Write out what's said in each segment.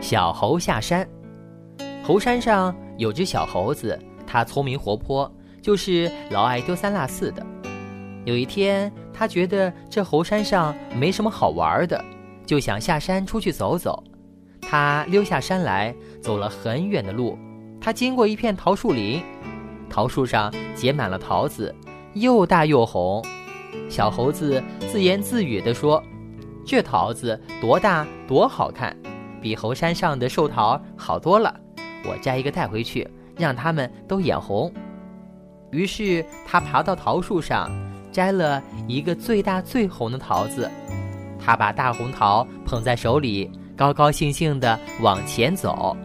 小猴下山。猴山上有只小猴子，它聪明活泼，就是老爱丢三落四的。有一天，他觉得这猴山上没什么好玩的，就想下山出去走走。他溜下山来，走了很远的路，他经过一片桃树林，桃树上结满了桃子，又大又红。小猴子自言自语地说：“这桃子多大多好看，比猴山上的寿桃好多了。我摘一个带回去，让他们都眼红。”于是他爬到桃树上，摘了一个最大最红的桃子。他把大红桃捧在手里，高高兴兴地往前走。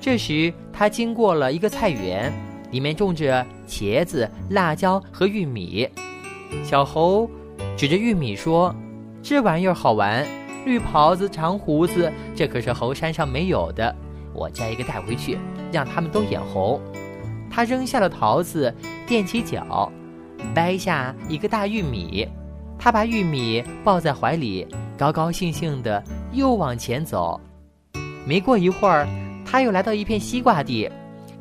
这时他经过了一个菜园，里面种着茄子、辣椒和玉米。小猴指着玉米说：“这玩意儿好玩，绿袍子、长胡子，这可是猴山上没有的。我摘一个带回去，让他们都眼红。”他扔下了桃子，踮起脚，掰下一个大玉米。他把玉米抱在怀里，高高兴兴的又往前走。没过一会儿，他又来到一片西瓜地，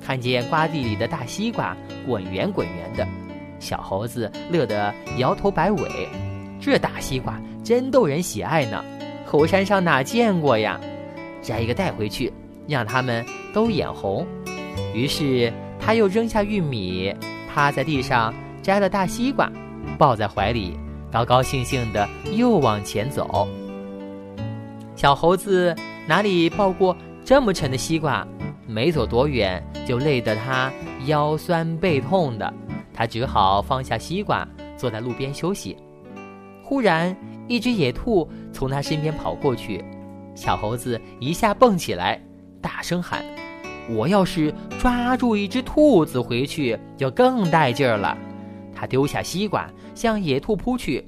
看见瓜地里的大西瓜滚圆滚圆的。小猴子乐得摇头摆尾，这大西瓜真逗人喜爱呢。猴山上哪见过呀？摘一个带回去，让他们都眼红。于是他又扔下玉米，趴在地上摘了大西瓜，抱在怀里，高高兴兴的又往前走。小猴子哪里抱过这么沉的西瓜？没走多远，就累得他腰酸背痛的。他只好放下西瓜，坐在路边休息。忽然，一只野兔从他身边跑过去，小猴子一下蹦起来，大声喊：“我要是抓住一只兔子回去，就更带劲儿了！”他丢下西瓜，向野兔扑去。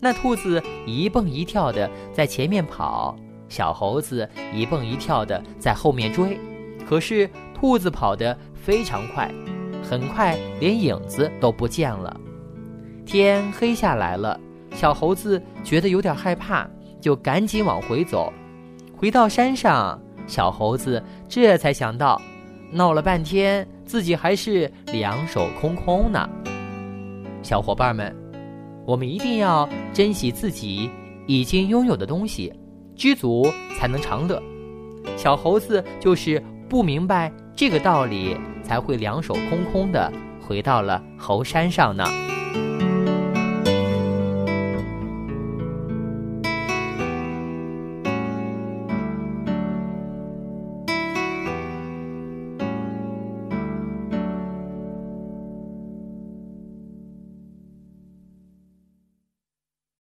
那兔子一蹦一跳的在前面跑，小猴子一蹦一跳的在后面追。可是，兔子跑得非常快。很快，连影子都不见了。天黑下来了，小猴子觉得有点害怕，就赶紧往回走。回到山上，小猴子这才想到，闹了半天，自己还是两手空空呢。小伙伴们，我们一定要珍惜自己已经拥有的东西，知足才能常乐。小猴子就是不明白这个道理。才会两手空空的回到了猴山上呢。